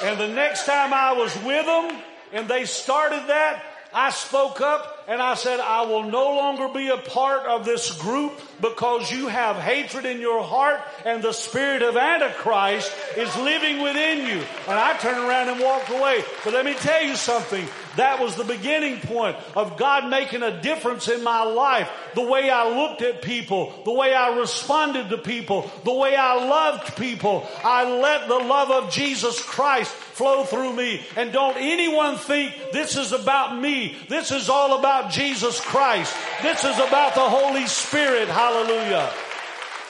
And the next time I was with them, and they started that, I spoke up and I said, I will no longer be a part of this group because you have hatred in your heart and the spirit of Antichrist is living within you. And I turned around and walked away. But let me tell you something. That was the beginning point of God making a difference in my life. The way I looked at people, the way I responded to people, the way I loved people. I let the love of Jesus Christ flow through me. And don't anyone think this is about me. This is all about Jesus Christ. This is about the Holy Spirit. Hallelujah.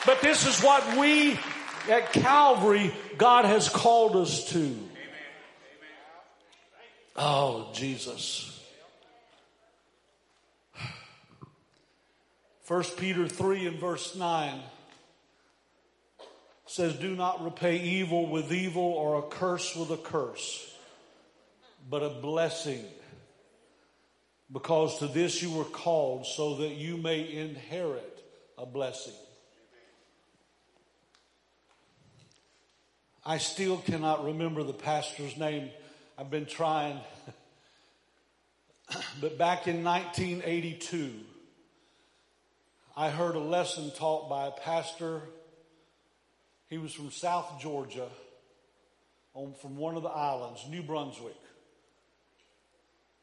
But this is what we at Calvary, God has called us to. Oh, Jesus. First Peter 3 and verse 9 says, Do not repay evil with evil or a curse with a curse, but a blessing. Because to this you were called so that you may inherit a blessing. I still cannot remember the pastor's name I've been trying. *laughs* but back in 1982, I heard a lesson taught by a pastor. He was from South Georgia. on, from one of the islands, New Brunswick.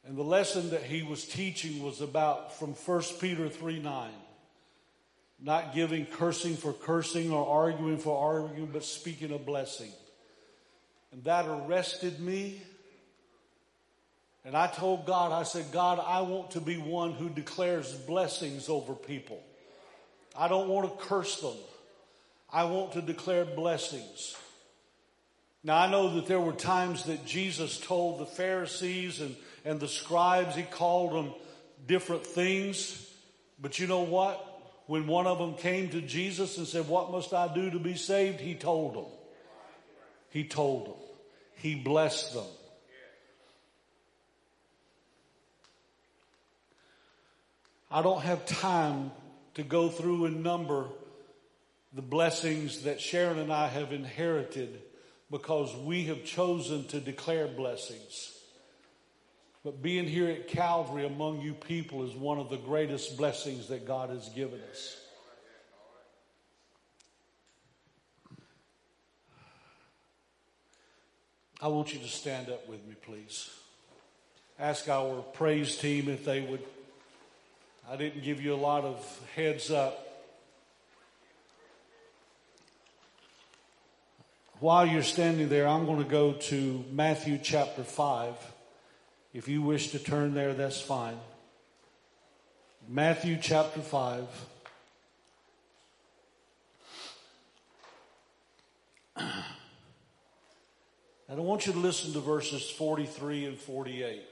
And the lesson that he was teaching was about from 1 Peter 3 9. Not giving cursing for cursing or arguing for arguing, but speaking a blessing. And that arrested me. And I told God, I said, God, I want to be one who declares blessings over people. I don't want to curse them. I want to declare blessings. Now I know that there were times that Jesus told the Pharisees and, and the scribes, he called them different things. But you know what? When one of them came to Jesus and said, what must I do to be saved? He told them. He told them. He blessed them. I don't have time to go through and number the blessings that Sharon and I have inherited because we have chosen to declare blessings. But being here at Calvary among you people is one of the greatest blessings that God has given us. I want you to stand up with me, please. Ask our praise team if they would. I didn't give you a lot of heads up. While you're standing there, I'm going to go to Matthew chapter 5. If you wish to turn there, that's fine. Matthew chapter 5. And I want you to listen to verses 43 and 48.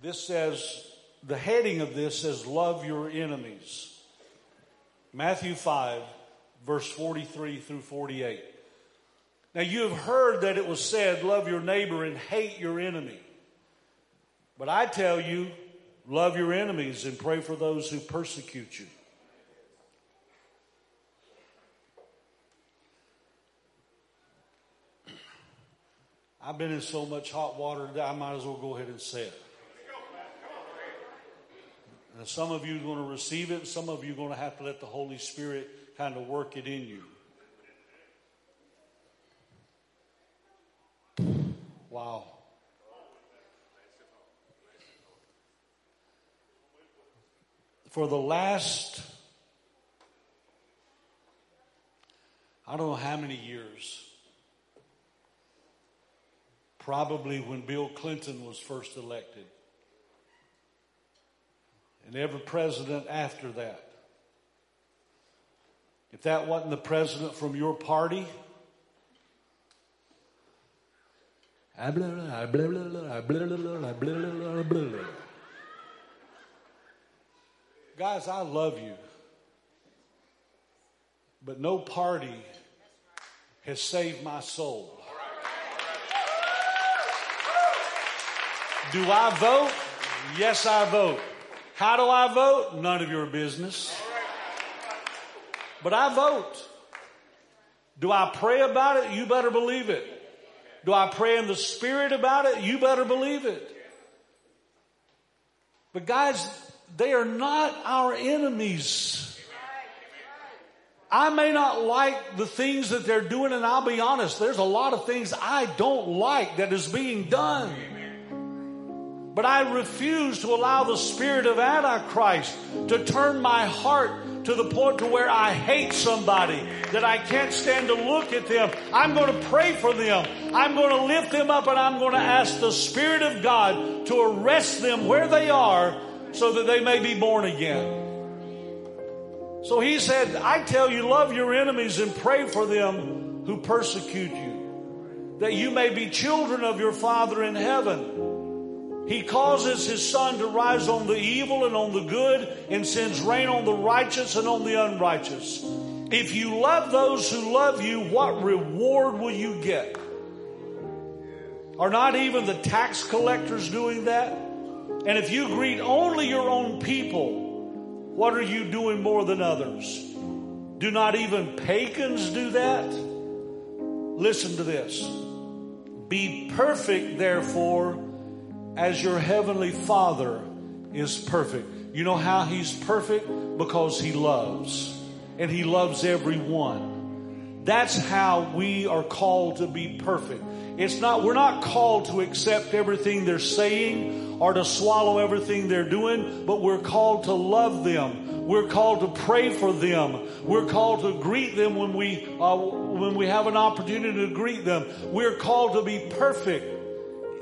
This says, the heading of this says, love your enemies. Matthew 5, verse 43 through 48. Now you have heard that it was said, love your neighbor and hate your enemy. But I tell you, love your enemies and pray for those who persecute you. I've been in so much hot water that I might as well go ahead and say it. And some of you are going to receive it, some of you are going to have to let the Holy Spirit kind of work it in you. Wow. For the last, I don't know how many years, probably when Bill Clinton was first elected, and every president after that. If that wasn't the president from your party, guys, I love you. But no party has saved my soul. Do I vote? Yes, I vote. How do I vote? None of your business. But I vote. Do I pray about it? You better believe it. Do I pray in the spirit about it? You better believe it. But guys, they are not our enemies. I may not like the things that they're doing, and I'll be honest, there's a lot of things I don't like that is being done. But I refuse to allow the spirit of Antichrist to turn my heart to the point to where I hate somebody, that I can't stand to look at them. I'm going to pray for them. I'm going to lift them up and I'm going to ask the Spirit of God to arrest them where they are so that they may be born again. So he said, I tell you, love your enemies and pray for them who persecute you, that you may be children of your Father in heaven. He causes his sun to rise on the evil and on the good and sends rain on the righteous and on the unrighteous. If you love those who love you, what reward will you get? Are not even the tax collectors doing that? And if you greet only your own people, what are you doing more than others? Do not even pagans do that? Listen to this. Be perfect, therefore, as your heavenly father is perfect. You know how he's perfect? Because he loves. And he loves everyone. That's how we are called to be perfect. It's not, we're not called to accept everything they're saying or to swallow everything they're doing, but we're called to love them. We're called to pray for them. We're called to greet them when we, uh, when we have an opportunity to greet them. We're called to be perfect,